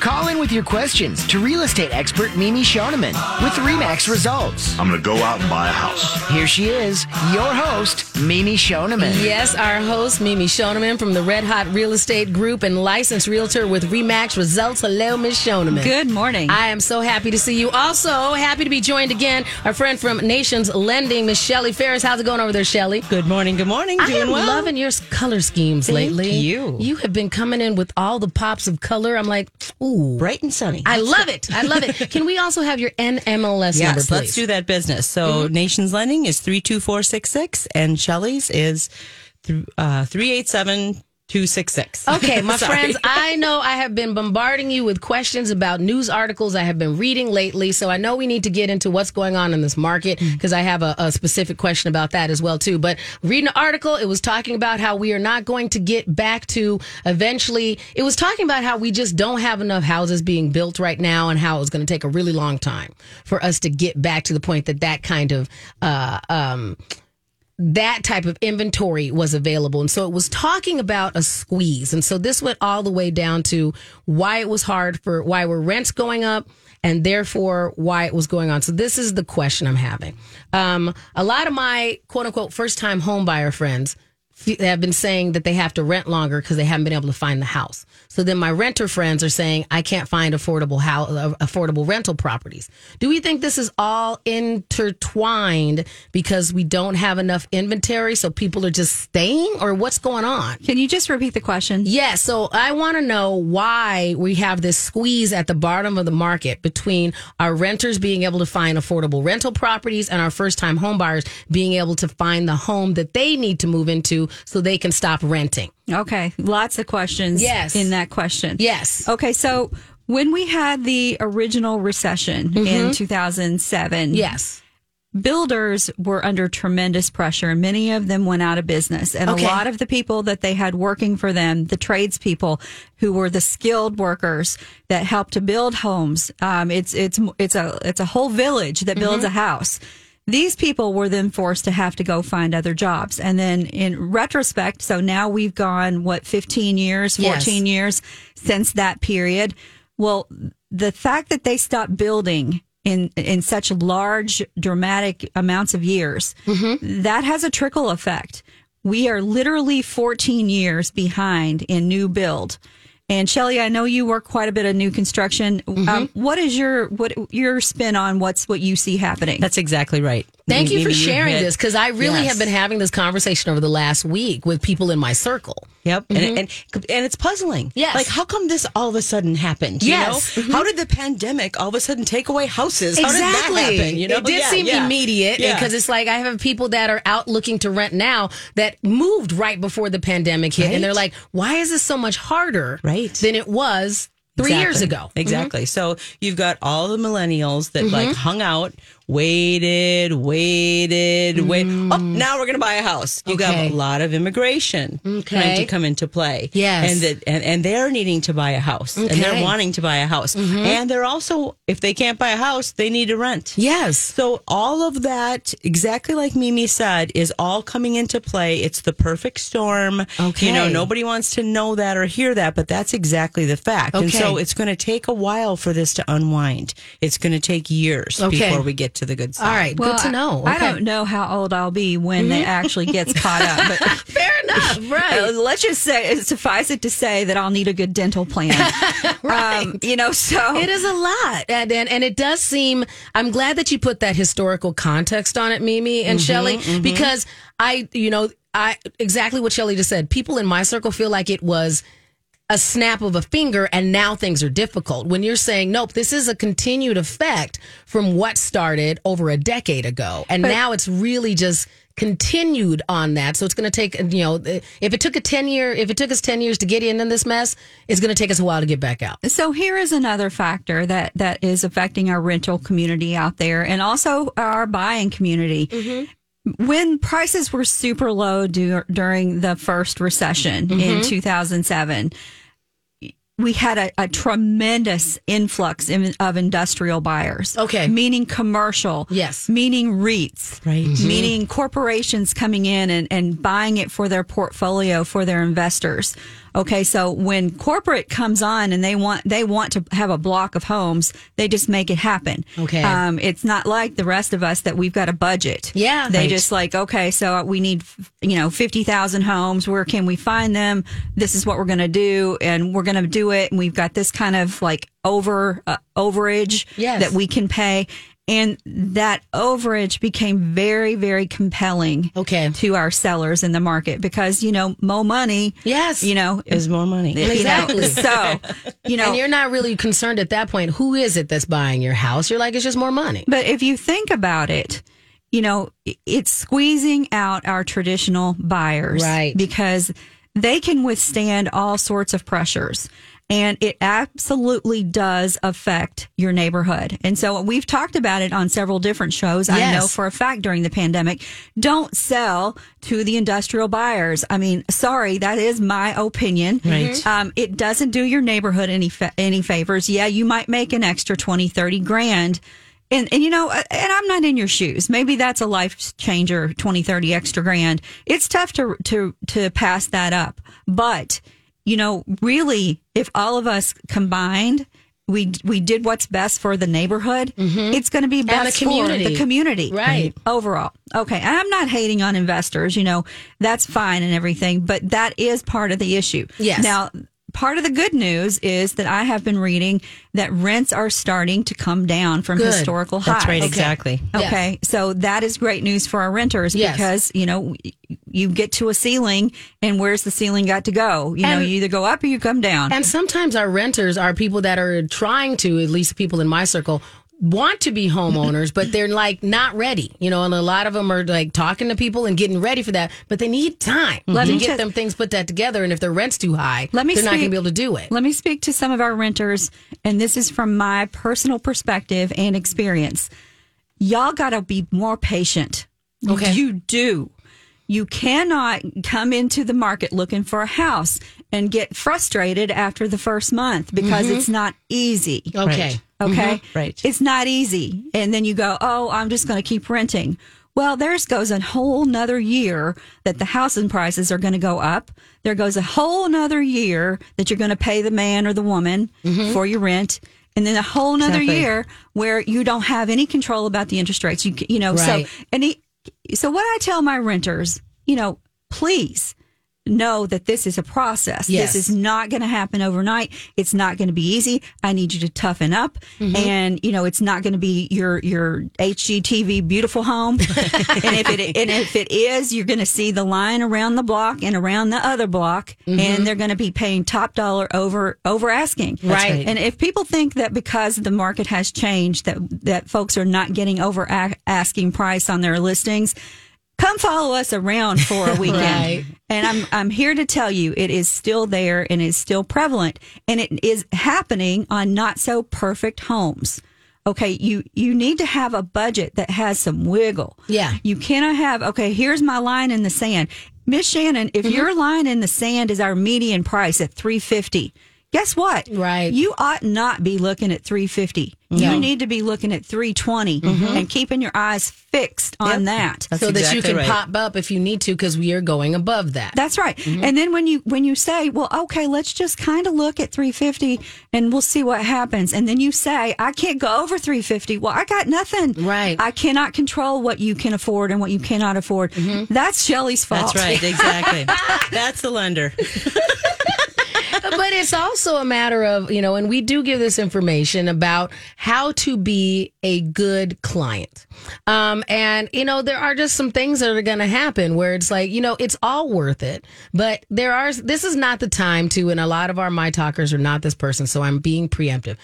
Call in with your questions to real estate expert Mimi Shoneman with RE/MAX Results. I'm going to go out and buy a house. Here she is, your host, Mimi Shoneman. Yes, our host, Mimi Shoneman from the Red Hot Real Estate Group and licensed realtor with RE/MAX Results. Hello, Miss Shoneman. Good morning. I am so happy to see you. Also, happy to be joined again, our friend from Nations Lending, Miss Shelly Farris. How's it going over there, Shelly? Good morning. Good morning. I Doing am well. loving your color schemes lately. you. You have been coming in with all the pops of color. I'm like, ooh. Bright and sunny. I love it. I love it. Can we also have your NMLS number, Yes, please? let's do that business. So Nations Lending is 32466 and Shelly's is th- uh, 387266. Okay, my friends, I know I have been bombarding you with questions about news articles I have been reading lately, so I know we need to get into what's going on in this market because I have a, a specific question about that as well too. But reading an article, it was talking about how we are not going to get back to eventually. It was talking about how we just don't have enough houses being built right now, and how it's going to take a really long time for us to get back to the point that that kind of uh, um, that type of inventory was available. And so it was talking about a squeeze. And so this went all the way down to why it was hard for, why were rents going up and therefore why it was going on. So this is the question I'm having. Um, a lot of my quote unquote first time home buyer friends have been saying that they have to rent longer because they haven't been able to find the house. So then my renter friends are saying I can't find affordable house, uh, affordable rental properties. Do we think this is all intertwined because we don't have enough inventory, so people are just staying, or what's going on? Can you just repeat the question? Yeah, so I want to know why we have this squeeze at the bottom of the market between our renters being able to find affordable rental properties and our first time homebuyers being able to find the home that they need to move into so they can stop renting. Okay, lots of questions Yes. in that question. Yes. Okay, so when we had the original recession in 2007, Yes. builders were under tremendous pressure. And many of them went out of business. And Okay. a lot of the people that they had working for them, the tradespeople who were the skilled workers that helped to build homes, um, it's, it's, it's a, it's a whole village that builds a house. These people were then forced to have to go find other jobs. And then in retrospect, so now we've gone, what, 15 years, 14 Yes. years since that period. Well, the fact that they stopped building in in such large dramatic amounts of years mm-hmm. that has a trickle effect we are literally 14 years behind in new build and Shelly, I know you work quite a bit of new construction. Um, what is your what your spin on what's what you see happening? That's exactly right. Thank you for sharing this because I really Yes. have been having this conversation over the last week with people in my circle. Yep, and, mm-hmm. and and it's puzzling. Yes. like how come this all of a sudden happened? You Yes. know? how did the pandemic all of a sudden take away houses? How did that happen? You know, it did Yeah, seem yeah. immediate Yeah. because it's like I have people that are out looking to rent now that moved right before the pandemic hit, Right. and they're like, "Why is this so much harder Right. than it was three years Exactly. ago?" Mm-hmm. Exactly. So you've got all the millennials that like mm-hmm. hung out, waited, waited, wait. Oh, now we're going to buy a house. You Mm. Okay. got a lot of immigration Okay. trying to come into play. Yes. And that and, and they're needing to buy a house and Okay. Mm-hmm. they're wanting to buy a house. And they're also if they can't buy a house, they need to rent. Yes. So all of that, exactly like Mimi said, is all coming into play. It's the perfect storm. Okay. You know, nobody wants to know that or hear that, but that's exactly the fact. Okay. And so it's going to take a while for this to unwind. It's going to take years Okay. before we get to the good side. All right, good to I- know. I, don't know how old I'll be when it actually gets caught up. But Fair enough, right? Uh, let's just say, suffice it to say that I'll need a good dental plan. um, you know, so It is a lot. And, and and it does seem I'm glad that you put that historical context on it, Mimi and Shelly, because I you know, I exactly what Shelly just said. People in my circle feel like it was a snap of a finger and now things are difficult. When you're saying, nope, this is a continued effect from what started over a decade ago. And now it's really just continued on that. So it's going to take, you know, if it took a 10 year, if it took us 10 years to get in in this mess, it's going to take us a while to get back out. So here is another factor that that is affecting our rental community out there, and also our buying community. Mm-hmm. When prices were super low dur- during the first recession mm-hmm. in 2007, we had a, a tremendous influx in, of industrial buyers. Okay. Meaning commercial. Yes. Meaning REITs. Right. Mhm. Meaning corporations coming in and, and buying it for their portfolio for their investors. Okay. So when corporate comes on and they want, they want to have a block of homes, they just make it happen. Okay. Um, it's not like the rest of us that we've got a budget. Yeah. They Right. just like, okay, so we need, you know, 50,000 homes. Where can we find them? This is what we're going to do. And we're going to do it. And we've got this kind of like over, uh, overage Yes. that we can pay. And that overage became very, very compelling Okay. to our sellers in the market because, you know, more money. Yes. You know, Is more money. you know, Exactly. so, you know, and you're not really concerned at that point. Who is it that's buying your house? You're like, it's just more money. But if you think about it, you know, it's squeezing out our traditional buyers. Right. Because they can withstand all sorts of pressures. And it absolutely does affect your neighborhood. And so we've talked about it on several different shows. I know for a fact during the pandemic, don't sell to the industrial buyers. I mean, sorry, that is my opinion. Right. Um, it doesn't do your neighborhood any, fa- any favors. Yeah, you might make an extra 20, 30 grand. And, and you know, uh, and I'm not in your shoes. Maybe that's a life changer, 20, 30 extra grand. It's tough to, to, to pass that up. But, you know, really, if all of us combined, we, we did what's best for the neighborhood, mm-hmm. it's going to be best the community. for the community. Right. Overall. Okay. I'm not hating on investors, you know, that's fine and everything, but that is part of the issue. Yes. Now, part of the good news is that I have been reading that rents are starting to come down from Good. historical highs. That's right. Exactly. Okay. So that is great news for our renters Yes. because, you know, you get to a ceiling and where's the ceiling got to go? You know, you either go up or you come down. And sometimes our renters are people that are trying to, at least people in my circle, want to be homeowners, but they're like not ready. You know, and a lot of them are like talking to people and getting ready for that, but they need time Let to me get just- them things put that together. And if their rent's too high, Let me they're not going to be able to do it. Let me speak to some of our renters, and this is from my personal perspective and experience. Y'all got to be more patient. Okay. You do. You cannot come into the market looking for a house and get frustrated after the first month because mm-hmm. it's not easy. Okay. Mm-hmm. Okay. Right. It's not easy. And then you go, oh, I'm just going to keep renting. Well, there's goes a whole nother year that the housing prices are going to go up. There goes a whole nother year that you're going to pay the man or the woman mm-hmm. for your rent. And then a whole nother Exactly. year where you don't have any control about the interest rates. You, you know, Right. so, and he, so what I tell my renters, you know, please know that this is a process. Yes. This is not going to happen overnight. It's not going to be easy. I need you to toughen up. Mm-hmm. And, you know, it's not going to be your, your HGTV beautiful home. and if it, and if it is, you're going to see the line around the block and around the other block. Mm-hmm. And they're going to be paying top dollar over, over asking. Right. right. And if people think that because the market has changed that, that folks are not getting over a- asking price on their listings, come follow us around for a weekend. Right. And I'm I'm here to tell you it is still there and it's still prevalent and it is happening on not so perfect homes. Okay, you you need to have a budget that has some wiggle. Yeah. You cannot have okay, here's my line in the sand. Miss Shannon, if mm-hmm. your line in the sand is our median price at 350, guess what? Right. You ought not be looking at 350. You need to be looking at 320 mm-hmm. and keeping your eyes fixed on that. That's so that you can right. pop up if you need to because we are going above that. That's right. Mm-hmm. And then when you when you say, "Well, okay, let's just kind of look at 350 and we'll see what happens." And then you say, "I can't go over 350." Well, I got nothing. Right. I cannot control what you can afford and what you cannot afford. Mm-hmm. That's Shelly's fault. That's right. Exactly. That's the lender. but it's also a matter of, you know, and we do give this information about how to be a good client. Um, and, you know, there are just some things that are going to happen where it's like, you know, it's all worth it. But there are, this is not the time to, and a lot of our My Talkers are not this person, so I'm being preemptive.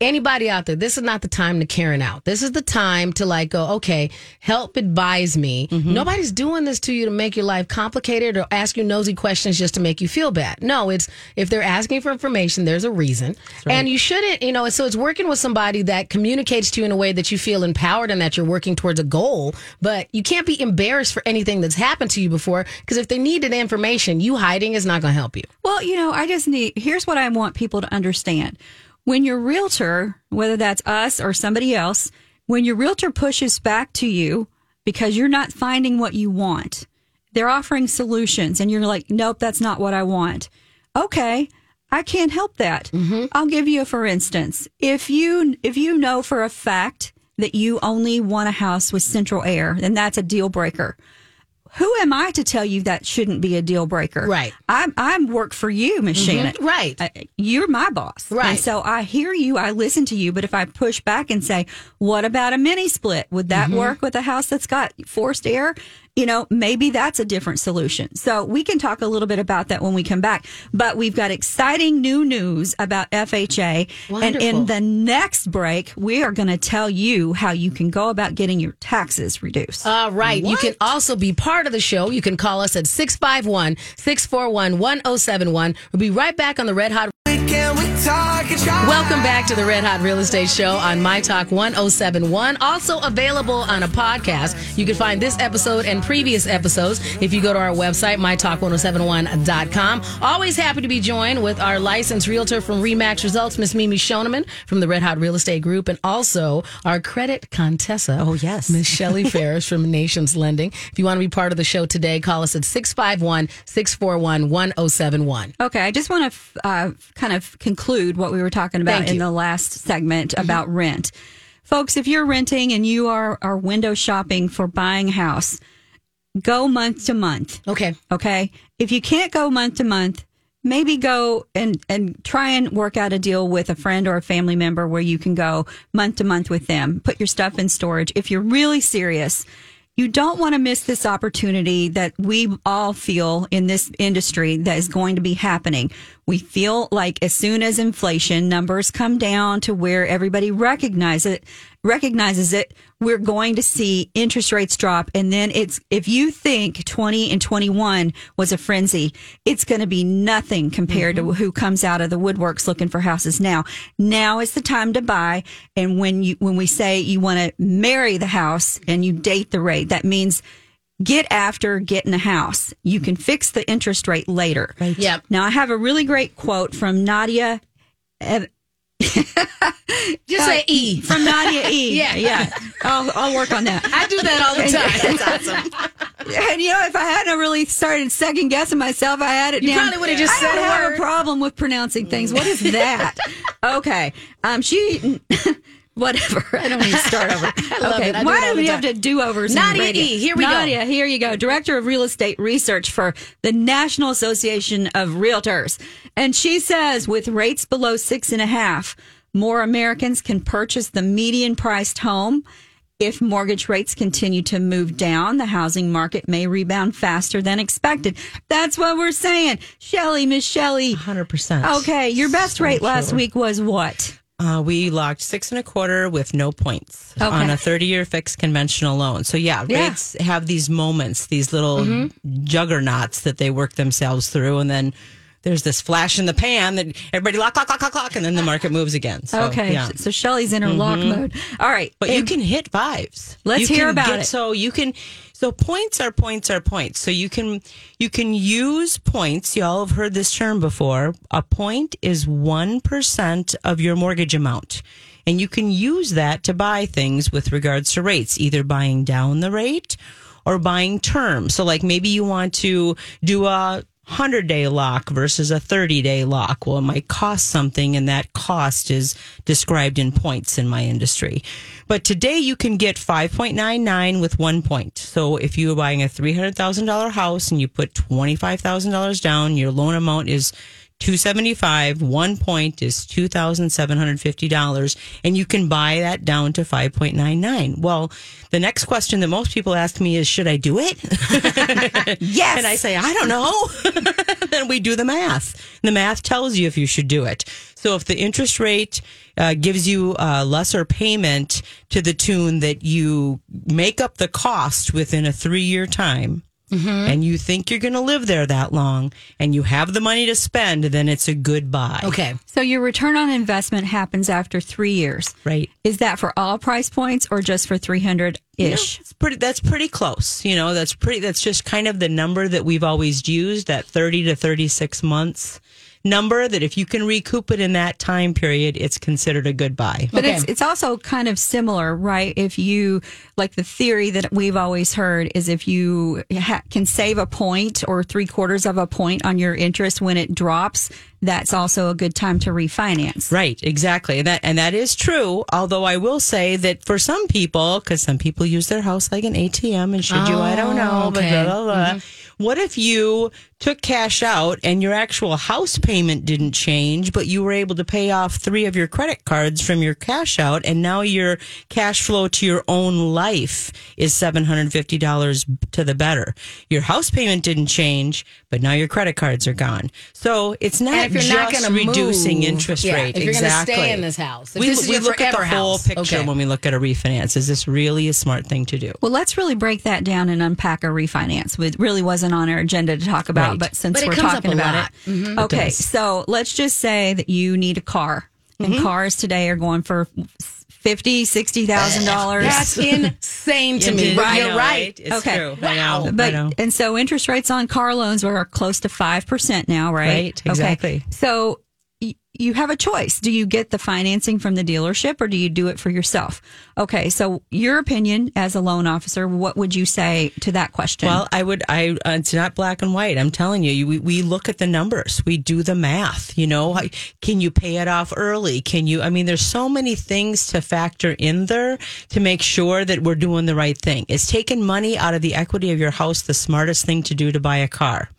Anybody out there, this is not the time to Karen out. This is the time to like go, okay, help advise me. Mm-hmm. Nobody's doing this to you to make your life complicated or ask you nosy questions just to make you feel bad. No, it's if they're asking for information, there's a reason. And you shouldn't, you know, so it's working with somebody that communicates to you in a way that you feel empowered and that you're working towards a goal. But you can't be embarrassed for anything that's happened to you before because if they needed information, you hiding is not going to help you. Well, you know, I just need, here's what I want people to understand. When your realtor, whether that's us or somebody else, when your realtor pushes back to you because you're not finding what you want, they're offering solutions and you're like, nope, that's not what I want. Okay. I can't help that. Mm-hmm. I'll give you a for instance. If you, if you know for a fact that you only want a house with central air, then that's a deal breaker who am I to tell you that shouldn't be a deal breaker? Right. I'm I'm work for you, Miss mm-hmm. Shannon. Right. I- you're my boss. Right. And so I hear you, I listen to you, but if I push back and say, "What about a mini split? Would that mm-hmm. work with a house that's got forced air?" You know, maybe that's a different solution. So we can talk a little bit about that when we come back. But we've got exciting new news about FHA. And in the next break, we are going to tell you how you can go about getting your taxes reduced. All right. You can also be part of the show. You can call us at 651 641 1071. We'll be right back on the Red Hot. Welcome back to the Red Hot Real Estate Show on My Talk 1071. Also available on a podcast. You can find this episode and previous episodes if you go to our website, mytalk1071.com. Always happy to be joined with our licensed realtor from RE/MAX Results, Miss Mimi Shoneman from the Red Hot Real Estate Group, and also our credit contessa. Oh, yes. Miss Shelly Farris from Nations Lending. If you want to be part of the show today, call us at 651 641 1071. Okay, I just want to uh, kind of conclude what we were talking about in the last segment mm-hmm. about rent. Folks, if you're renting and you are, are window shopping for buying a house, go month to month. Okay. Okay. If you can't go month to month, maybe go and, and try and work out a deal with a friend or a family member where you can go month to month with them. Put your stuff in storage. If you're really serious, you don't want to miss this opportunity that we all feel in this industry that is going to be happening. We feel like as soon as inflation numbers come down to where everybody recognize it, recognizes it, we're going to see interest rates drop. And then it's, if you think 20 and 21 was a frenzy, it's going to be nothing compared to mm-hmm. who comes out of the woodworks looking for houses now. Now is the time to buy. And when you, when we say you want to marry the house and you date the rate, that means get after getting a house. You can fix the interest rate later. Yep. Now I have a really great quote from Nadia Ev- Just say E. from Nadia E. Yeah. yeah. I'll, I'll work on that. I do that all the time. That's awesome. And you know, if I hadn't really started second guessing myself, I had it You down. probably would've just I said don't a have word. a problem with pronouncing things. What is that? okay. Um, she. Whatever. I don't need to start over. okay. Why do we have to do overs? Nadia? E, here we go. Nadia, here you go. Director of Real Estate Research for the National Association of Realtors. And she says with rates below six and a half, more Americans can purchase the median priced home. If mortgage rates continue to move down, the housing market may rebound faster than expected. That's what we're saying. Shelly, Miss Shelly. 100%. Okay, your best So rate last week was what? Uh, we locked six and a quarter with no points Okay. on a 30 year fixed conventional loan. So, yeah, Yeah. rates have these moments, these little juggernauts that they work themselves through. And then there's this flash in the pan that everybody lock, lock, lock, lock, lock, and then the market moves again. So, okay, Yeah. so Shelly's in her lock mm-hmm. mode. All right, But you can hit fives. Let's You hear about get- it. So you can. So points are points are points. So you can you can use points. Y'all have heard this term before. A point is one percent of your mortgage amount, and you can use that to buy things with regards to rates, either buying down the rate or buying term. So like maybe you want to do a 100 day lock versus a 30 day lock. Well, it might cost something, and that cost is described in points in my industry. But today you can get 5.99 with one point. So if you are buying a $300,000 house and you put $25,000 down, your loan amount is 275 one point is $2750 and you can buy that down to 5.99 well the next question that most people ask me is should i do it? Yes. and i say i don't know. Then we do the math. The math tells you if you should do it. So if the interest rate uh, gives you a lesser payment to the tune that you make up the cost within a three year time Mm-hmm. and you think you're going to live there that long and you have the money to spend, then it's a good buy. Okay. So your return on investment happens after three years. Right. Is that for all price points or just for 300 ish? It's pretty. That's pretty close. You know, that's pretty. That's just kind of the number that we've always used. That thirty to thirty-six months number. That if you can recoup it in that time period, it's considered a good buy. But Okay. it's it's also kind of similar, right? If you like the theory that we've always heard is if you ha- can save a point or three quarters of a point on your interest when it drops, that's also a good time to refinance. Right, exactly. And that and that is true. Although I will say that for some people, because some people use their house like an ATM, and should you, I don't oh, know, but okay. blah, blah, blah. What if you took cash out and your actual house payment didn't change, but you were able to pay off three of your credit cards from your cash out, and now your cash flow to your own life is seven hundred fifty dollars to the better. Your house payment didn't change, but now your credit cards are gone. So it's not And if you're not just going to reducing move, interest yeah, rate. if you're exactly. going to stay in this house, if we, this is we look at the forever whole picture okay. when we look at a refinance. Is this really a smart thing to do? Well, let's really break that down and unpack a refinance. It really wasn't on our agenda to talk about, Right. But since But we're talking about it, mm-hmm. okay. does. So let's just say that you need a car, and mm-hmm. cars today are going for fifty, sixty thousand dollars. That's insane to me. Right. You're right. It's Okay. true. I But and so interest rates on car loans are close to five percent now, right? Right, exactly. Okay. So you have a choice. Do you get the financing from the dealership or do you do it for yourself? Okay. So your opinion as a loan officer, what would you say to that question? Well, I would. I uh, it's not black and white. I'm telling you, we, we look at the numbers. We do the math. You know, can you pay it off early? Can you? I mean, there's so many things to factor in there to make sure that we're doing the right thing. Is taking money out of the equity of your house the smartest thing to do to buy a car?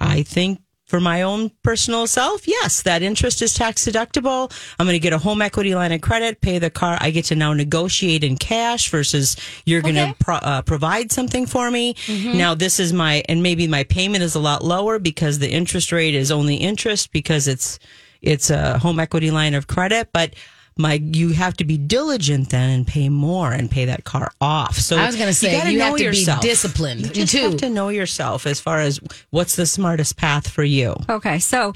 I think for my own personal self, yes, that interest is tax deductible. I'm going to get a home equity line of credit, pay the car. I get to now negotiate in cash versus you're going to pro- uh, provide something for me. Now, this is my, and maybe my payment is a lot lower because the interest rate is only interest because it's, it's a home equity line of credit, but my, you have to be diligent then and pay more and pay that car off. So I was gonna say, gotta you have know to be disciplined, You just too. have to know yourself as far as what's the smartest path for you. Okay, so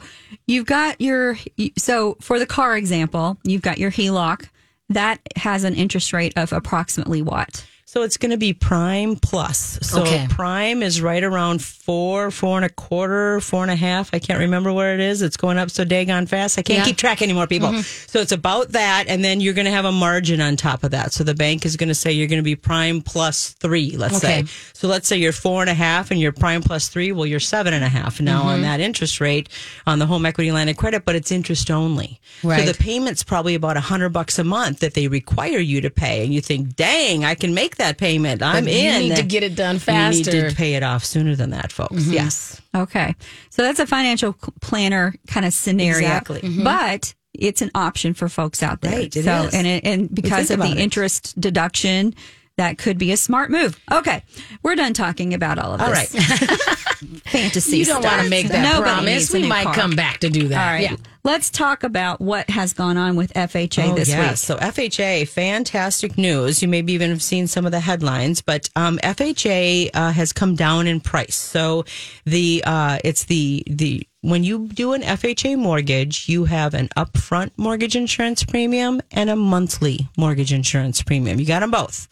you've got your so for the car example, you've got your HELOC that has an interest rate of approximately what? So it's going to be prime plus. So Okay. prime is right around four, four and a quarter, four and a half. I can't remember where it is. It's going up so daggone fast. I can't Yeah. keep track anymore, people. Mm-hmm. So it's about that, and then you're going to have a margin on top of that. So the bank is going to say you're going to be prime plus three. Let's Okay. say. So let's say you're four and a half, and you're prime plus three. Well, you're seven and a half now Mm-hmm. on that interest rate on the home equity line of credit, but it's interest only. Right. So the payment's probably about a hundred bucks a month that they require you to pay, and you think, "Dang, I can make that payment. I'm But you in." need to get it done You faster. need to pay it off sooner than that, folks. Mm-hmm. Yes. Okay. So that's a financial planner kind of scenario. Exactly. Mhm. But it's an option for folks out there. Right, it so is. and it, and because of the it. interest deduction, that could be a smart move. Okay. We're done talking about all of All this. right. Fantasy. you don't want to make that Nobody promise. We might car. come back to do that. All right. Yeah. Let's talk about what has gone on with FHA Oh, this yeah. week. So FHA, fantastic news. You maybe even have seen some of the headlines, but um, FHA uh, has come down in price. So the uh, it's the the when you do an FHA mortgage, you have an upfront mortgage insurance premium and a monthly mortgage insurance premium. You got them both.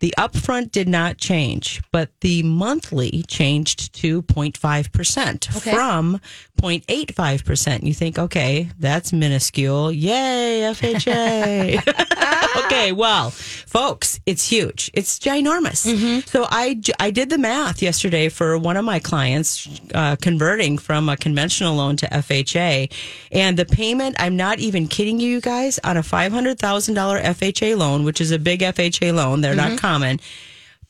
The upfront did not change, but the monthly changed to 0.5% from 0.85%. You think, okay, that's minuscule. Yay, FHA. okay, well, folks, it's huge. It's ginormous. So I, I did the math yesterday for one of my clients uh, converting from a conventional loan to FHA. And the payment, I'm not even kidding you, you guys, on a $500,000 FHA loan, which is a big FHA loan, they're not common.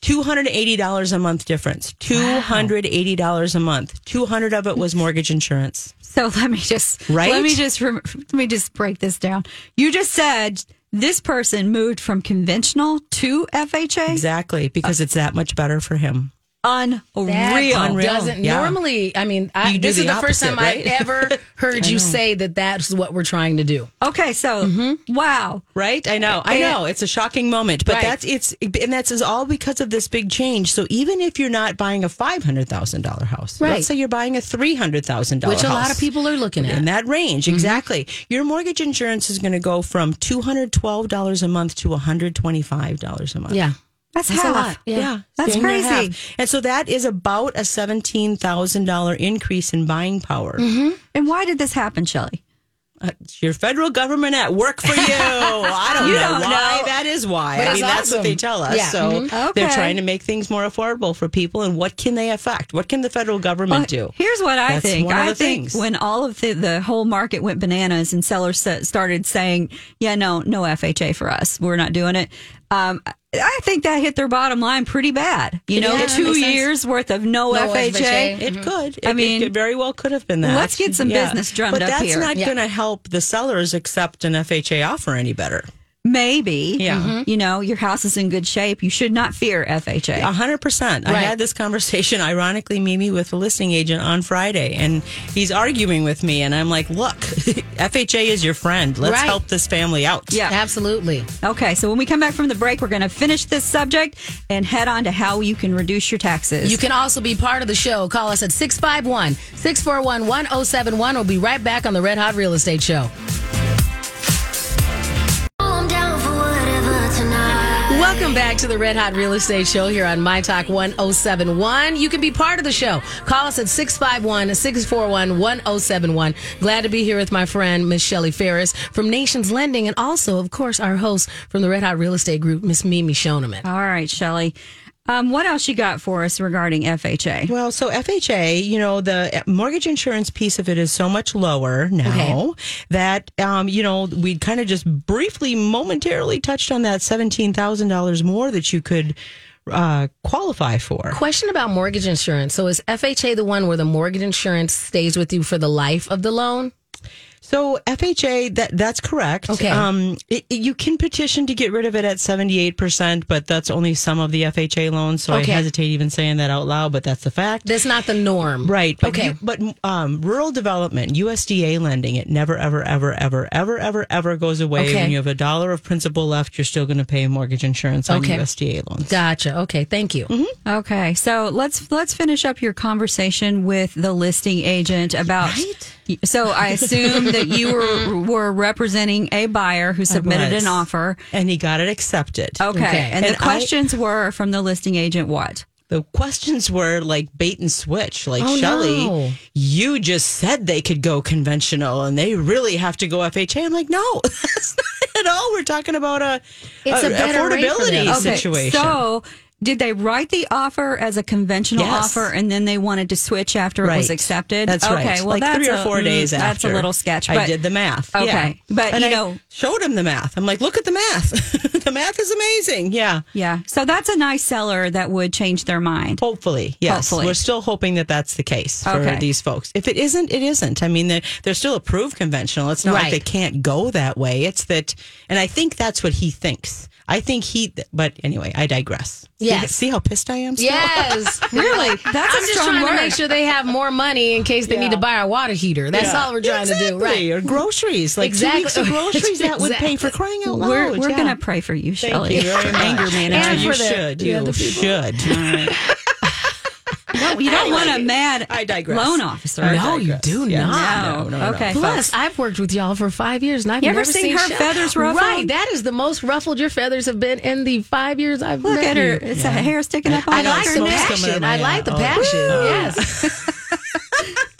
Two hundred eighty dollars a month difference. Two hundred eighty dollars a month. Two hundred of it was mortgage insurance. So let me just Right? Let me just let me just break this down. You just said this person moved from conventional to FHA. Exactly, because it's that much better for him. That Unreal. Unreal. doesn't Yeah. normally. I mean, I, this the is the first time right? I've ever heard you say that that's what we're trying to do. Okay, so mm-hmm. wow. Right? I know. I know. It's a shocking moment, but Right. that's it's and that's is all because of this big change. So even if you're not buying a five hundred thousand dollar house, Right. let's say you're buying a three hundred thousand dollar Which a lot of people are looking at. in that range. Mm-hmm. Exactly. Your mortgage insurance is going to go from two hundred twelve dollars a month to one hundred twenty five dollars a month. Yeah. That's, That's a half. lot. Yeah. Yeah, That's crazy. And so that is about a seventeen thousand dollar increase in buying power. And why did this happen, Shelly? Uh, your federal government at work for you. I don't You know don't why know. that is why. But I mean, that's what they tell us. Yeah. So Mhm. they're trying to make things more affordable for people. And what can they affect? What can the federal government Well, do? Here's what I That's think. one of I the think things. when all of the, the whole market went bananas and sellers started saying, "Yeah, no, no FHA for us. We're not doing it." Um, I think that hit their bottom line pretty bad. You know, Yeah, two makes sense. years worth of no, No FHA. FHA. It could. I It- mean, it very well could have been that. let's get some business drummed but up that's not Yeah. going to help the sellers accept an FHA offer any better. Maybe. Yeah. Mm-hmm. You know, your house is in good shape. You should not fear FHA. A hundred percent. I had this conversation, ironically, Mimi, with a listing agent on Friday, and he's arguing with me, and I'm like, "Look, FHA is your friend. Let's Right. help this family out." Yeah. Absolutely. Okay, so when we come back from the break, we're going to finish this subject and head on to how you can reduce your taxes. You can also be part of the show. Call us at 651 641 1071. We'll be right back on the Red Hot Real Estate Show. Welcome back to the Red Hot Real Estate Show here on My Talk 1071. You can be part of the show. Call us at 651 641 1071. Glad to be here with my friend, Miss Shelly Farris from Nations Lending, and also, of course, our host from the Red Hot Real Estate Group, Miss Mimi Shoneman. All right, Shelly. Um, what else you got for us regarding FHA? Well, so FHA, you know, the mortgage insurance piece of it is so much lower now that, um, you know, we kind of just briefly, momentarily touched on that $17,000 more that you could uh, qualify for. Question about mortgage insurance. So, is FHA the one where the mortgage insurance stays with you for the life of the loan? So FHA, that that's correct. Okay. Um, it, it- you can petition to get rid of it at seventy eight percent, but that's only some of the FHA loans. So Okay. I hesitate even saying that out loud, but that's the fact. That's not the norm. Right. But Okay. you- but um, rural development, USDA lending, it never, ever, ever, ever, ever, ever, ever goes away. Okay. When you have a dollar of principal left, you're still going to pay mortgage insurance on Okay. USDA loans. Gotcha. Okay. Thank you. Okay, so let's let's finish up your conversation with the listing agent about. So I assume that you were were representing a buyer who submitted an offer. And he got it accepted. Okay, Okay. and, And the I- questions were from the listing agent. What? The questions were like bait and switch. Like, Oh, Shelly, no. you just said they could go conventional and they really have to go FHA. I'm like, no, that's not at all. We're talking about a, It's a better rate for them. affordability Okay, situation. So did they write the offer as a conventional Yes. offer, and then they wanted to switch after it was accepted? That's okay, right. Well, like that's three or a- four mm, days after. That's a little sketch. I but- did the math. Okay. yeah. But, and you I know- showed him the math. I'm like, look at the math. the math is amazing. Yeah. Yeah. So that's a nice seller that would change their mind. Hopefully, yes. Hopefully. We're still hoping that that's the case for Okay. these folks. If it isn't, it isn't. I mean, they're, they're still approved conventional. It's not like they can't go that way. It's that, and I think that's what he thinks. I think he, but anyway, I digress. See- Yes. See, how pissed I am? Still? Yes. Really? That's I'm a just strong trying word. to make sure they have more money in case they need to buy a water heater. That's Yeah. all we're trying to do. Right. Or groceries. Like Exactly. two weeks of groceries that would pay for crying out loud. We're, we're yeah. going to pray for you, Thank Shelly. you very much. Anger management. And you the- should. You other people. should. No, you don't want a mad I digress. loan officer. I No, you do Yes. not. No, no, no. Okay, Plus, folks. I've worked with y'all for five years, and I've You ever never seen her Shell- feathers ruffled? Right, that is the most ruffled your feathers have been in the five years I've Look met at her. you. It's a hair sticking up on her. I like the coming uh, passion. I like the. Passion. Yes.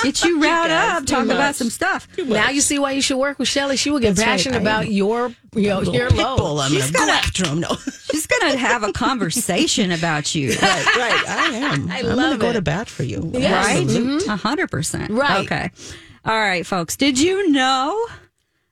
Get you riled guys, up. too Talk about some stuff. Now you see why you should work with Shelly. She will get That's passionate I am about your you know, Little your pit load. bull. I'm She's going to go gonna- after him. No. She's going to have a conversation about you. right, right. I am. I am love going to go to bat for you. right? Mm-hmm. A hundred percent. Right. Okay. All right, folks. Did you know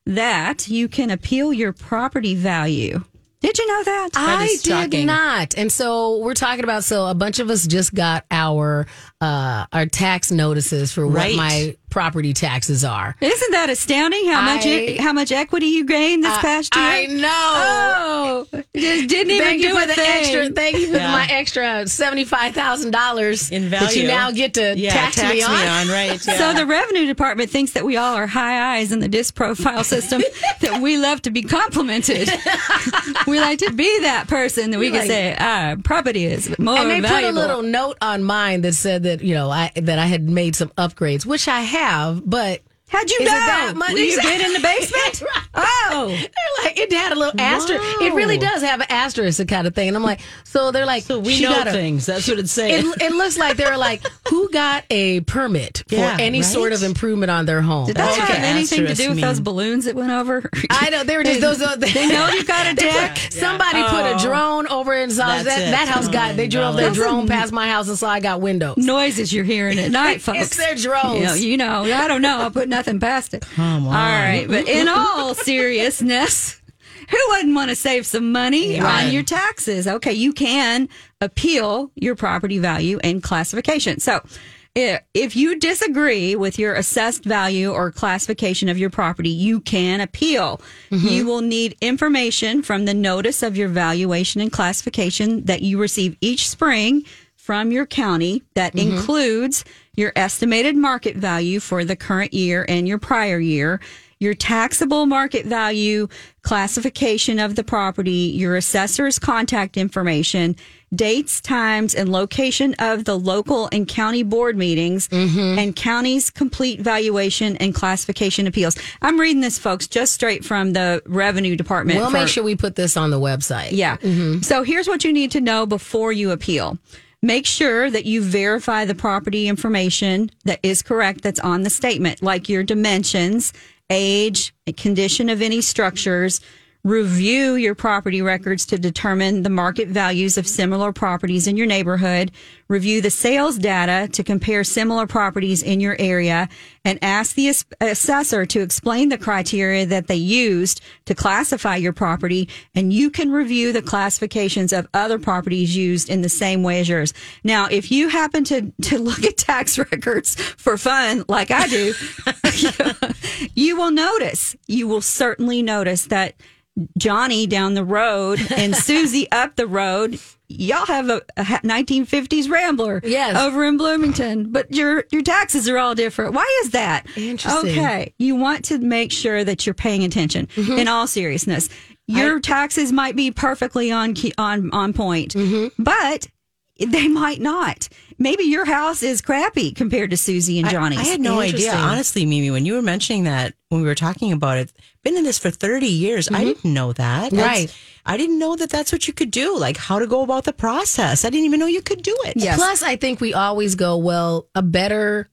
that you can appeal your property value Did you know that? I did not. And so we're talking about so a bunch of us just got our uh our tax notices for what my property taxes are. Isn't that astounding? How much I- how much equity you gained this past year? I know. Oh, just didn't even Thank do a the thing. extra. Thank you for Yeah. my extra seventy five thousand dollars In that you now get to Yeah, tax, me on. right? Yeah. So the revenue department thinks that we all are high eyes in the disc profile system, that we love to be complimented. we like to be that person that we You're can like- say, ah, property is more and they valuable. put a little note on mine that said that you know I that I had made some upgrades, which I have, but How'd you Is it know? that much? Were you been in the basement? Oh, They're like it had a little asterisk. It really does have an asterisk kind of thing, and I'm like, so they're like, so we she know got a- things. That's what it's saying. It, it looks like they're like, who got a permit for Yeah, any right? sort of improvement on their home? did that Okay. have anything to do Asterisk with those balloons that went over? I know they were just those. They know you got a They put- deck. Somebody put a oh. drone over in South. That's That, it. that house oh got. They drove their drone past my house and saw I got windows. noises you're hearing at night, folks. It's their drones. You know, you know, I don't know. I'll put nothing past it. Come on. All right. But in all seriousness, who wouldn't want to save some money on your taxes? Okay, you can appeal your property value and classification. So, if you disagree with your assessed value or classification of your property, you can appeal. Mm-hmm. You will need information from the notice of your valuation and classification that you receive each spring from your county that mm-hmm. includes your estimated market value for the current year and your prior year, your taxable market value, classification of the property, your assessor's contact information, dates, times, and location of the local and county board meetings, mm-hmm. and county's complete valuation and classification appeals. I'm reading this, folks, just straight from the revenue department. We'll for- make sure we put this on the website. yeah. Mm-hmm. So here's what you need to know before you appeal. Make sure that you verify the property information that is correct that's on the statement, like your dimensions, age, condition of any structures. Review your property records to determine the market values of similar properties in your neighborhood. Review the sales data to compare similar properties in your area and ask the assessor to explain the criteria that they used to classify your property. And you can review the classifications of other properties used in the same way as yours. Now, if you happen to, to look at tax records for fun, like I do, you will notice, you will certainly notice that Johnny down the road and Susie up the road. Y'all have a, a 1950s Rambler Yes. over in Bloomington, but your your taxes are all different. Why is that? Interesting. Okay, you want to make sure that you're paying attention. Mm-hmm. In all seriousness, your taxes might be perfectly on on on point, Mm-hmm. but they might not. Maybe your house is crappy compared to Susie and Johnny's. I had no idea, honestly, Mimi. When you were mentioning that, when we were talking about it, been in this for thirty years. I mm-hmm. didn't know that. That's- Right. I didn't know that that's what you could do. Like how to go about the process. I didn't even know you could do it. Yes. Plus, I think we always go, well, a better,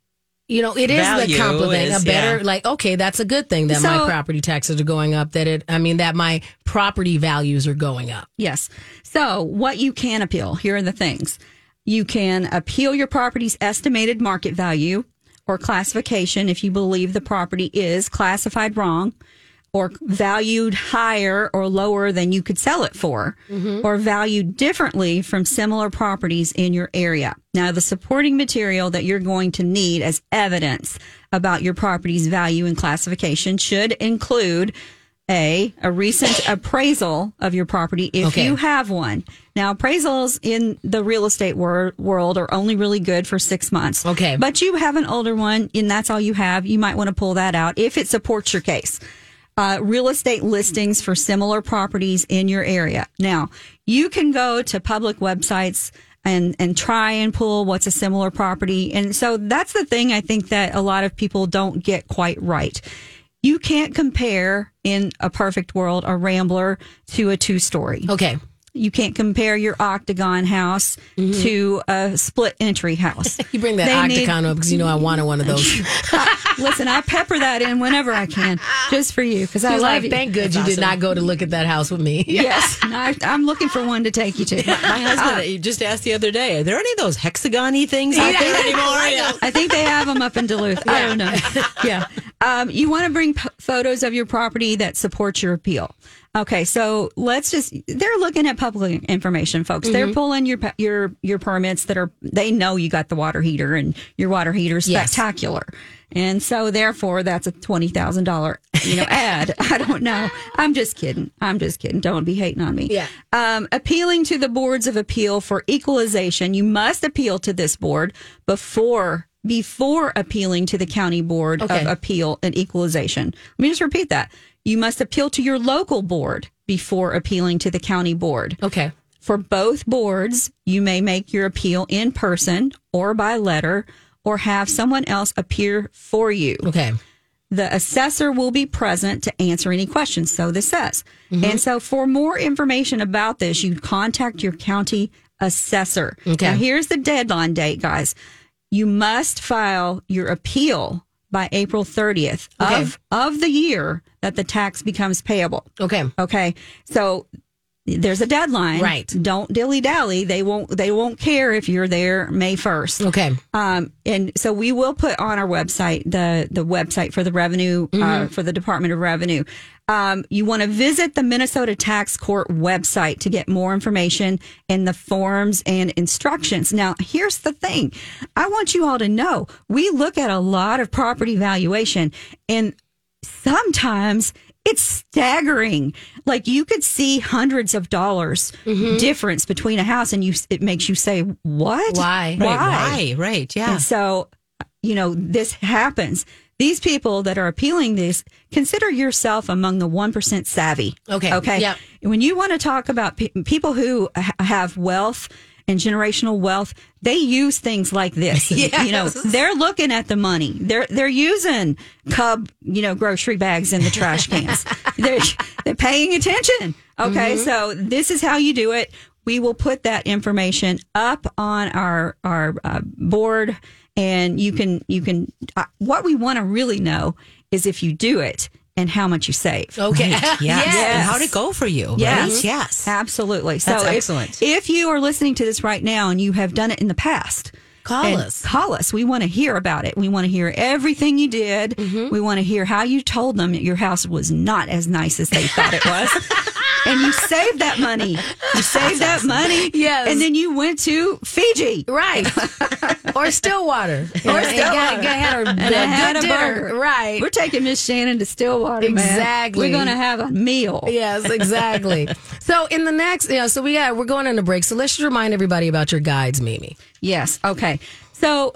you know, it is Value the compliment. is, a better, yeah. like, okay, that's a good thing that my property taxes are going up. That it, I mean, that my property values are going up. Yes. So, what you can appeal, here are the things. You can appeal your property's estimated market value or classification if you believe the property is classified wrong or valued higher or lower than you could sell it for mm-hmm. or valued differently from similar properties in your area. Now, the supporting material that you're going to need as evidence about your property's value and classification should include a a recent appraisal of your property if Okay. you have one. Now appraisals in the real estate wor- world are only really good for 6 months. Okay. But you have an older one and that's all you have, you might want to pull that out if it supports your case. Uh, real estate listings for similar properties in your area. Now, you can go to public websites and and try and pull what's a similar property. And so that's the thing I think that a lot of people don't get quite right. You can't compare in a perfect world a rambler to a two story. Okay. You can't compare your octagon house to a split entry house. You bring that They need- octagon up because you know I wanted one of those. Listen, I pepper that in whenever I can, just for you, because I I love like, you. thank good you did not go to look at that house with me. Yes, and I, I'm looking for one to take you to. My husband he just asked the other day, are there any of those hexagon-y things out there anymore? Yeah. I think they have them up in Duluth. I don't know. Yeah. Um, you want to bring p- photos of your property that supports your appeal. Okay, so let's just they're looking at public information, folks. They're pulling your your your permits that are they know you got the water heater and your water heater is Yes. spectacular. And so therefore that's a twenty thousand dollar you know ad. I don't know. I'm just kidding. I'm just kidding. Don't be hating on me. Yeah. Um, appealing to the boards of appeal for equalization, you must appeal to this board before before appealing to the county board Okay. of appeal and equalization. Let me just repeat that. You must appeal to your local board before appealing to the county board. Okay. For both boards, you may make your appeal in person or by letter or have someone else appear for you. Okay. The assessor will be present to answer any questions. So this says. Mm-hmm. And so for more information about this, you contact your county assessor. Okay. Now here's the deadline date, guys. You must file your appeal by April 30th Okay. of, of the year that the tax becomes payable. Okay. Okay. So there's a deadline. Right. Don't dilly dally. They won't they won't care if you're there May 1st. Okay. Um, and so we will put on our website the the website for the revenue uh, for the Department of Revenue. Um, you want to visit the Minnesota Tax Court website to get more information and the forms and instructions. Now, here's the thing: I want you all to know we look at a lot of property valuation, and sometimes it's staggering. Like you could see hundreds of dollars mm-hmm. difference between a house, and you it makes you say, "What? Why? Right, Why? why? Right, yeah. And so, you know, this happens. These people that are appealing this, consider yourself among the 1% savvy. Okay. Okay. Yep. When you want to talk about pe- people who ha- have wealth and generational wealth, they use things like this. You know, they're looking at the money. They're they're using cub, you know, grocery bags in the trash cans. they're they're paying attention. Okay, Mm-hmm. so this is how you do it. We will put that information up on our our uh, board, and you can you can. Uh, what we want to really know is if you do it and how much you save. Okay. Yes. Yes. And how'd it go for you? Yes. Right? Yes. Absolutely. So That's if- excellent. If, you are listening to this right now and you have done it in the past, Call us. Call us. We want to hear about it. We want to hear everything you did. Mm-hmm. We want to hear how you told them that your house was not as nice as they thought it was. and you saved that money. You saved that money. Yes. And then you went to Fiji. Right. or Stillwater. Or Stillwater. had a, And had a burger. Right. We're taking Miss Shannon to Stillwater. man. Exactly. We're going to have a meal. Yes, exactly. so in the next, yeah, so we got we're going on a break. So let's just remind everybody about your guides, Mimi. Yes. Okay. So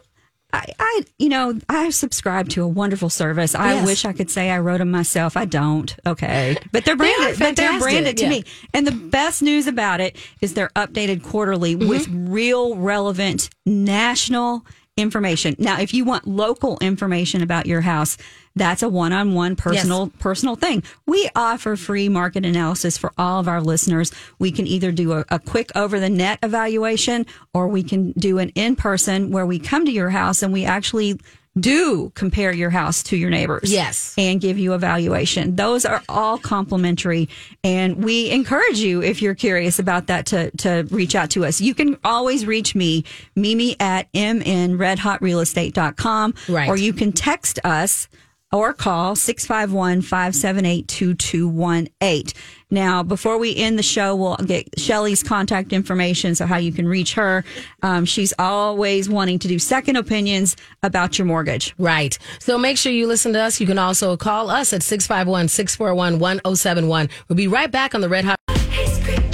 I, I, you know, I subscribe to a wonderful service. I Yes. wish I could say I wrote them myself. I don't. Okay. But they're They branded, but they're branded to yeah. me. And the best news about it is they're updated quarterly Mm-hmm. with real relevant national information. Now, if you want local information about your house, that's a one-on-one personal personal thing. We offer free market analysis for all of our listeners. We can either do a, a quick over the net evaluation or we can do an in-person where we come to your house and we actually do compare your house to your neighbors. Yes. And give you a valuation. Those are all complimentary. And we encourage you, if you're curious about that, to, to reach out to us. You can always reach me, Mimi at mnredhotrealestate.com. Right. Or you can text us or call 651-578-2218. Now, before we end the show, we'll get Shelly's contact information, so how you can reach her. Um, she's always wanting to do second opinions about your mortgage. Right. So make sure you listen to us. You can also call us at 651 641 1071. We'll be right back on the Red Hot.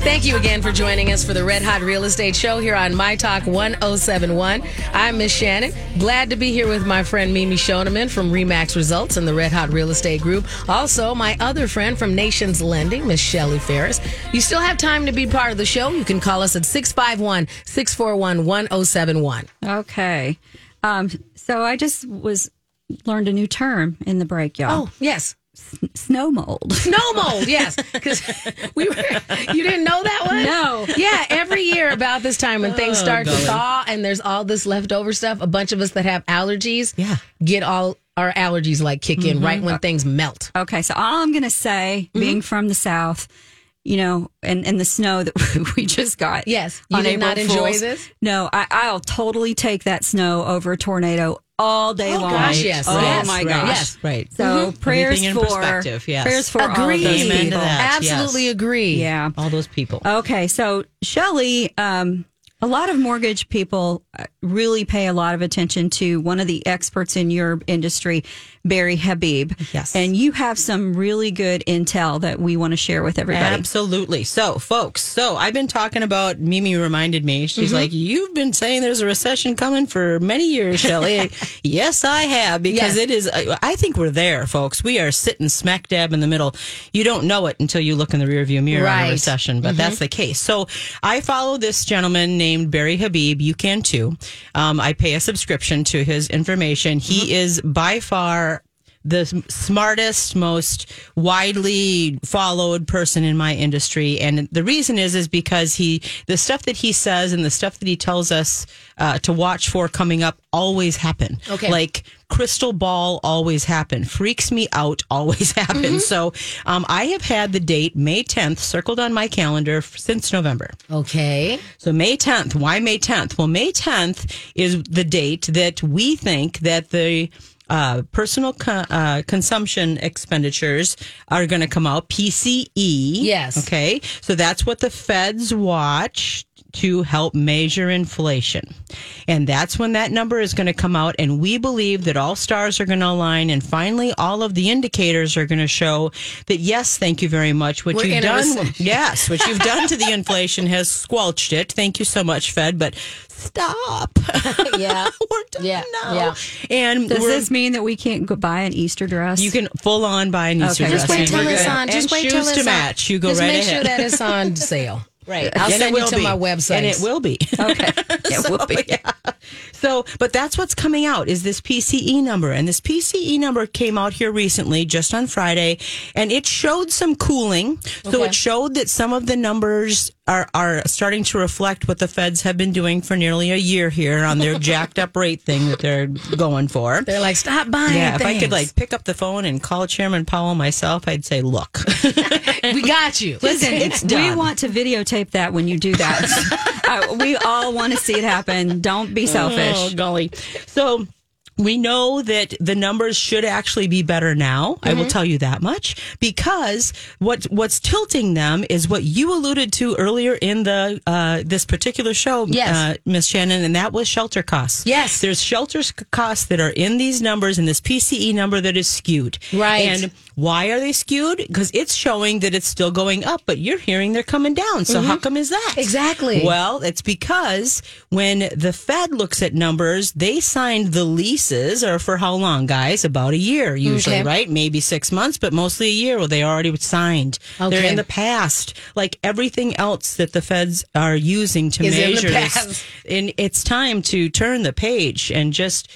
Thank you again for joining us for the Red Hot Real Estate Show here on My Talk 1071. I'm Miss Shannon. Glad to be here with my friend Mimi Shoneman from RE/MAX Results and the Red Hot Real Estate Group. Also, my other friend from Nations Lending, Miss Shelly Farris. You still have time to be part of the show. You can call us at 651 641 1071. Okay. Um, so I just was learned a new term in the break, y'all. Oh, yes. Snow mold. Snow mold, yes. Because we were, you didn't know that one? No. Yeah, every year about this time when things oh, start to thaw and there's all this leftover stuff, a bunch of us that have allergies Yeah. get all our allergies like kick in right mm-hmm. when things melt. Okay, so all I'm going to say, being mm-hmm. from the South, you know, and, and the snow that we just got. Yes. You on did April not enjoy Fools, this? No, I, I'll totally take that snow over a tornado all day Oh, long. gosh, yes. Oh Yes, my right, gosh. yes. Right. So prayers Everything in for perspective, yes. prayers for all of Agreed. those Amen to people. that. Absolutely yes. agree. Yeah. All those people. Okay, so Shelly, um, a lot of mortgage people uh, really pay a lot of attention to one of the experts in your industry, Barry Habib. Yes. And you have some really good intel that we want to share with everybody. Absolutely. So, folks, so I've been talking about Mimi reminded me. She's mm-hmm. like, You've been saying there's a recession coming for many years, Shelly. yes, I have, because Yes. it is, uh, I think we're there, folks. We are sitting smack dab in the middle. You don't know it until you look in the rearview mirror on Right. a recession, but mm-hmm. that's the case. So, I follow this gentleman named Barry Habib. You can too. Um, I pay a subscription to his information. He is by far the smartest, most widely followed person in my industry. And the reason is, is because he, the stuff that he says and the stuff that he tells us uh, to watch for coming up always happen. Okay. Like crystal ball always happen. Freaks me out always happen. So um, I have had the date May 10th circled on my calendar since November. Okay. So May 10th, why May 10th? Well, May 10th is the date that we think that the uh, personal co- uh, consumption expenditures are going to come out. PCE. Yes. Okay. So that's what the feds watch to help measure inflation. And that's when that number is going to come out. And we believe that all stars are going to align. And finally, all of the indicators are going to show that, yes, thank you very much. What We're you've done, yes, what you've done to the inflation has squelched it. Thank you so much, Fed. But stop. Yeah. we're done Yeah, now. yeah. And Does this mean that we can't go buy an Easter dress? you can full on buy an Easter Okay, dress. Just wait till it's on. Just and wait shoes till it's to on. match. You go Just right make ahead. sure that it's on sale. Right. I'll And it send you will to be. my website. And it will be. okay. It will be. yeah. So, but that's what's coming out is this PCE number. And this PCE number came out here recently, just on Friday, and it showed some cooling. So it showed that some of the numbers are, are starting to reflect what the feds have been doing for nearly a year here on their jacked up rate thing that they're going for. They're like, stop buying. Yeah, if I could like pick up the phone and call Chairman Powell myself, I'd say, look, we got you. Listen, It's we want to videotape that when you do that. uh, we all want to see it happen. Don't be selfish. Oh, golly. So we know that the numbers should actually be better now. I Mm-hmm. will tell you that much because what what's tilting them is what you alluded to earlier in the uh, this particular show, Yes. uh, Miss Shannon, and that was shelter costs. Yes. there's shelter costs that are in these numbers and this PCE number that is skewed. Right. and why are they skewed? Because it's showing that it's still going up, but you're hearing they're coming down. So how come is that? Mm-hmm. Exactly. Well, it's because when the Fed looks at numbers, they signed the leases, or for how long, guys? About a year, usually, Okay. right? Maybe six months, but mostly a year. Well, they already signed. Okay. They're in the past. Like everything else that the Feds are using to Is in the measure this. past. And it's time to turn the page and just.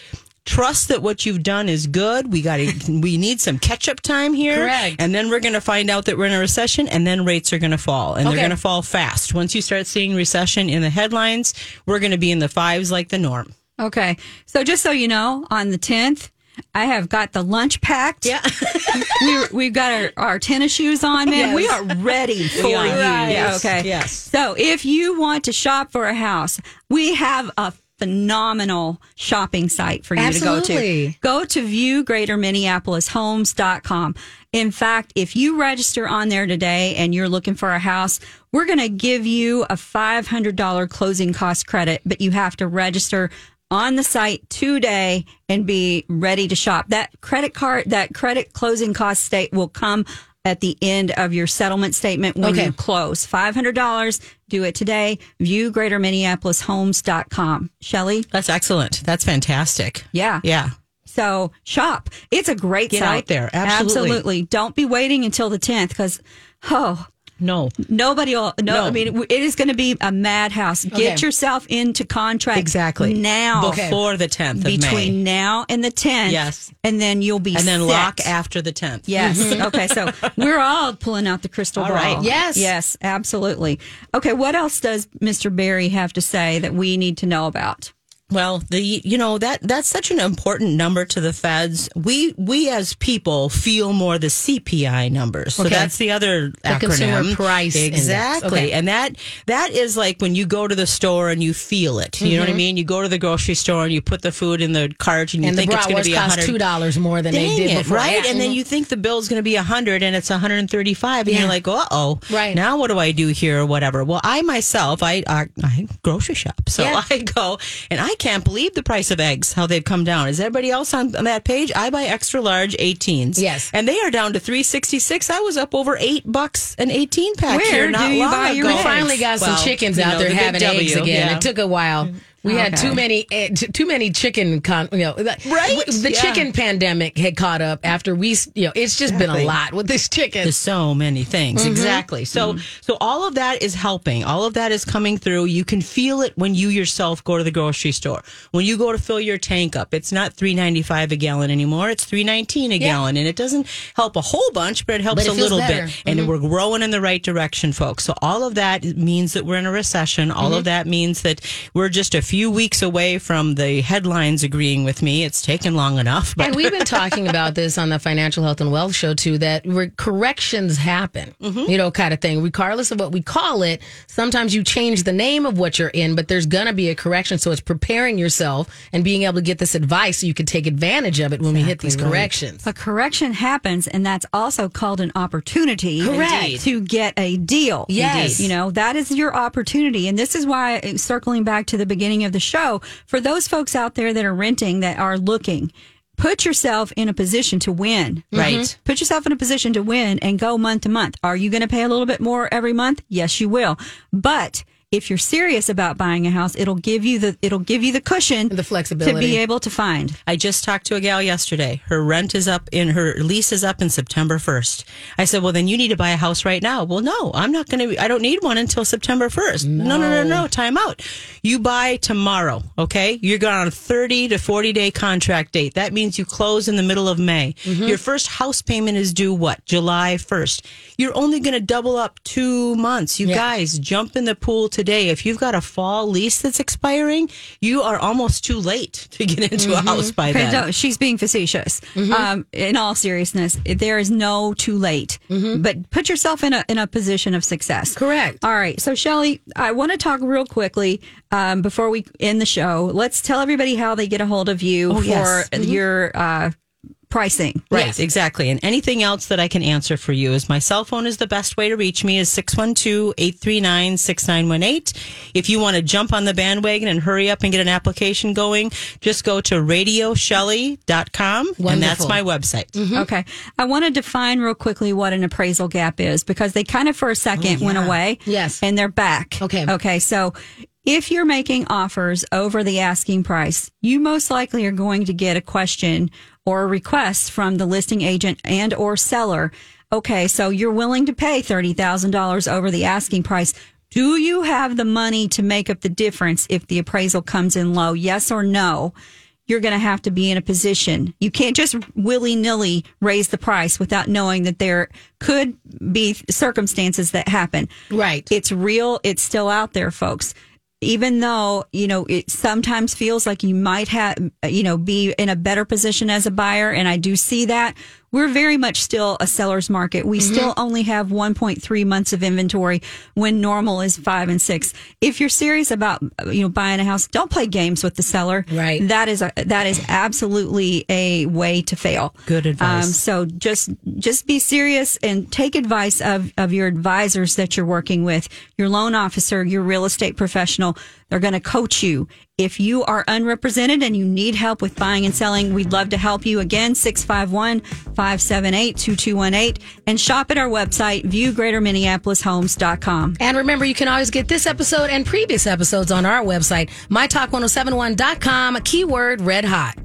Trust that what you've done is good. We got to. We need some catch up time here, Correct. And then we're going to find out that we're in a recession, and then rates are going to fall, and Okay. they're going to fall fast. Once you start seeing recession in the headlines, we're going to be in the fives like the norm. Okay. So just so you know, on the 10th, I have got the lunch packed. Yeah. we, we've got our, our tennis shoes on, man. Yes. We are ready for you. Right. Yeah, okay. Yes. So if you want to shop for a house, we have a phenomenal shopping site for you to go to. Go to viewgreaterminneapolishomes.com. In fact, if you register on there today and you're looking for a house, we're going to give you a $500 closing cost credit, but you have to register on the site today and be ready to shop. That credit card, that credit closing cost state will come at the end of your settlement statement when Okay. you close. $500. Do it today. View greaterminneapolishomes.com. Shelly? That's excellent. That's fantastic. Yeah. Yeah. So shop. It's a great Get site. out there. Absolutely. Absolutely. Don't be waiting until the 10th because, oh, No. nobody will. No, No. I mean, it is going to be a madhouse. Get Okay. yourself into contract Exactly. now. Before the 10th of May. Between now and the 10th. Yes. And then you'll be And then set. lock after the 10th. Yes. Mm-hmm. okay. So we're all pulling out the crystal All ball. right. Yes. Yes. Absolutely. Okay. What else does Mr. Barry have to say that we need to know about? Well, the you know that that's such an important number to the feds. We we as people feel more the CPI numbers. So Okay. that's the other The acronym. Consumer Price Exactly. Okay. And that that is like when you go to the store and you feel it. You know what I mean? You go to the grocery store and you put the food in the cart and you Mm-hmm. and think it's going to be cost two dollars more than they did it, before, right? Yeah. And then Mhm. you think the bill's going to be a 100 and it's 135 and Yeah. you're like, "Uh-oh. Right. Now what do I do here or whatever?" Well, I myself, I I, I grocery shop. So Yeah. I go and I can't believe the price of eggs how they've come down. Is everybody else on, on that page? I buy extra large 18s. Yes. And they are down to 366. I was up over 8 bucks an 18 pack Where here not do you long buy your we finally got some Well, chickens you out know, there the big having eggs W, again. yeah. It took a while. We had too many, eh, too many chicken. Con- you know, the- Right? The Yeah. chicken pandemic had caught up after we. You know, it's just been a lot with this chicken. There's so many things. Mm-hmm. Exactly. So mm-hmm. so all of that is helping. All of that is coming through. You can feel it when you yourself go to the grocery store. When you go to fill your tank up, it's not 3.95 a gallon anymore. It's 3.19 a gallon and it doesn't help a whole bunch, but it helps But it a little better. bit. And mm-hmm. we're growing in the right direction, folks. So all of that means that we're in a recession. All of that means that we're just a few weeks away from the headlines agreeing with me. It's taken long enough, but and we've been talking about this on the Financial Health and Wealth Show too. That re- corrections happen, mm-hmm. you know, kind of thing. Regardless of what we call it, sometimes you change the name of what you're in, but there's gonna be a correction. So it's preparing yourself and being able to get this advice so you can take advantage of it when we hit these corrections. A correction happens, and that's also called an opportunity Correct. to get a deal. Yes. You know, that is your opportunity. And this is why, circling back to the beginning of the show, for those folks out there that are renting, that are looking, put yourself in a position to win. Mm-hmm. Right. Put yourself in a position to win and go month to month. Are you going to pay a little bit more every month? Yes, you will. But if you're serious about buying a house, it'll give you the it'll give you the cushion, The flexibility to be able to find. I just talked to a gal yesterday. Her rent is up in her lease is up in September 1st. I said, "Well, then you need to buy a house right now." Well, no, I'm not going to I don't need one until September 1st. No, no, no, no, time out. You buy tomorrow, okay? You're going on a 30 to 40 day contract date. That means you close in the middle of May. Mm-hmm. Your first house payment is due what? July 1st. You're only going to double up 2 months. You Yeah. guys jump in the pool today. If you've got a fall lease that's expiring, you are almost too late to get into a house by Okay, then. no, she's being facetious. Um, in all seriousness, there is no too late. But put yourself in a in a position of success. Correct. All right. So, Shelly, I want to talk real quickly um, before we end the show. Let's tell everybody how they get a hold of you for yes. your uh, pricing. Right, Yes. exactly. And anything else that I can answer for you is my cell phone is the best way to reach me is 612-839-6918. If you want to jump on the bandwagon and hurry up and get an application going, just go to radioshelly.com and that's my website. Mm-hmm. Okay. I want to define real quickly what an appraisal gap is because they kind of for a second oh, went away. Yes. And they're back. Okay. Okay. So if you're making offers over the asking price, you most likely are going to get a question or a request from the listing agent and or seller. Okay. So you're willing to pay $30,000 over the asking price. Do you have the money to make up the difference if the appraisal comes in low? Yes or no? you're going to have to be in a position. You can't just willy nilly raise the price without knowing that there could be circumstances that happen. Right. It's real. It's still out there, folks. Even though, you know, it sometimes feels like you might have, you know, be in a better position as a buyer. And I do see that. We're very much still a seller's market. We still only have 1.3 months of inventory when normal is five and six. If you're serious about, you know, buying a house, don't play games with the seller. Right. That is a, that is absolutely a way to fail. Good advice. Um, so just just be serious and take advice of of your advisors that you're working with, your loan officer, your real estate professional. They're going to coach you. If you are unrepresented and you need help with buying and selling, we'd love to help you. Again, 651-578-2218 and shop at our website, viewgreaterminneapolishomes.com. And remember, you can always get this episode and previous episodes on our website, mytalk1071.com, keyword red hot.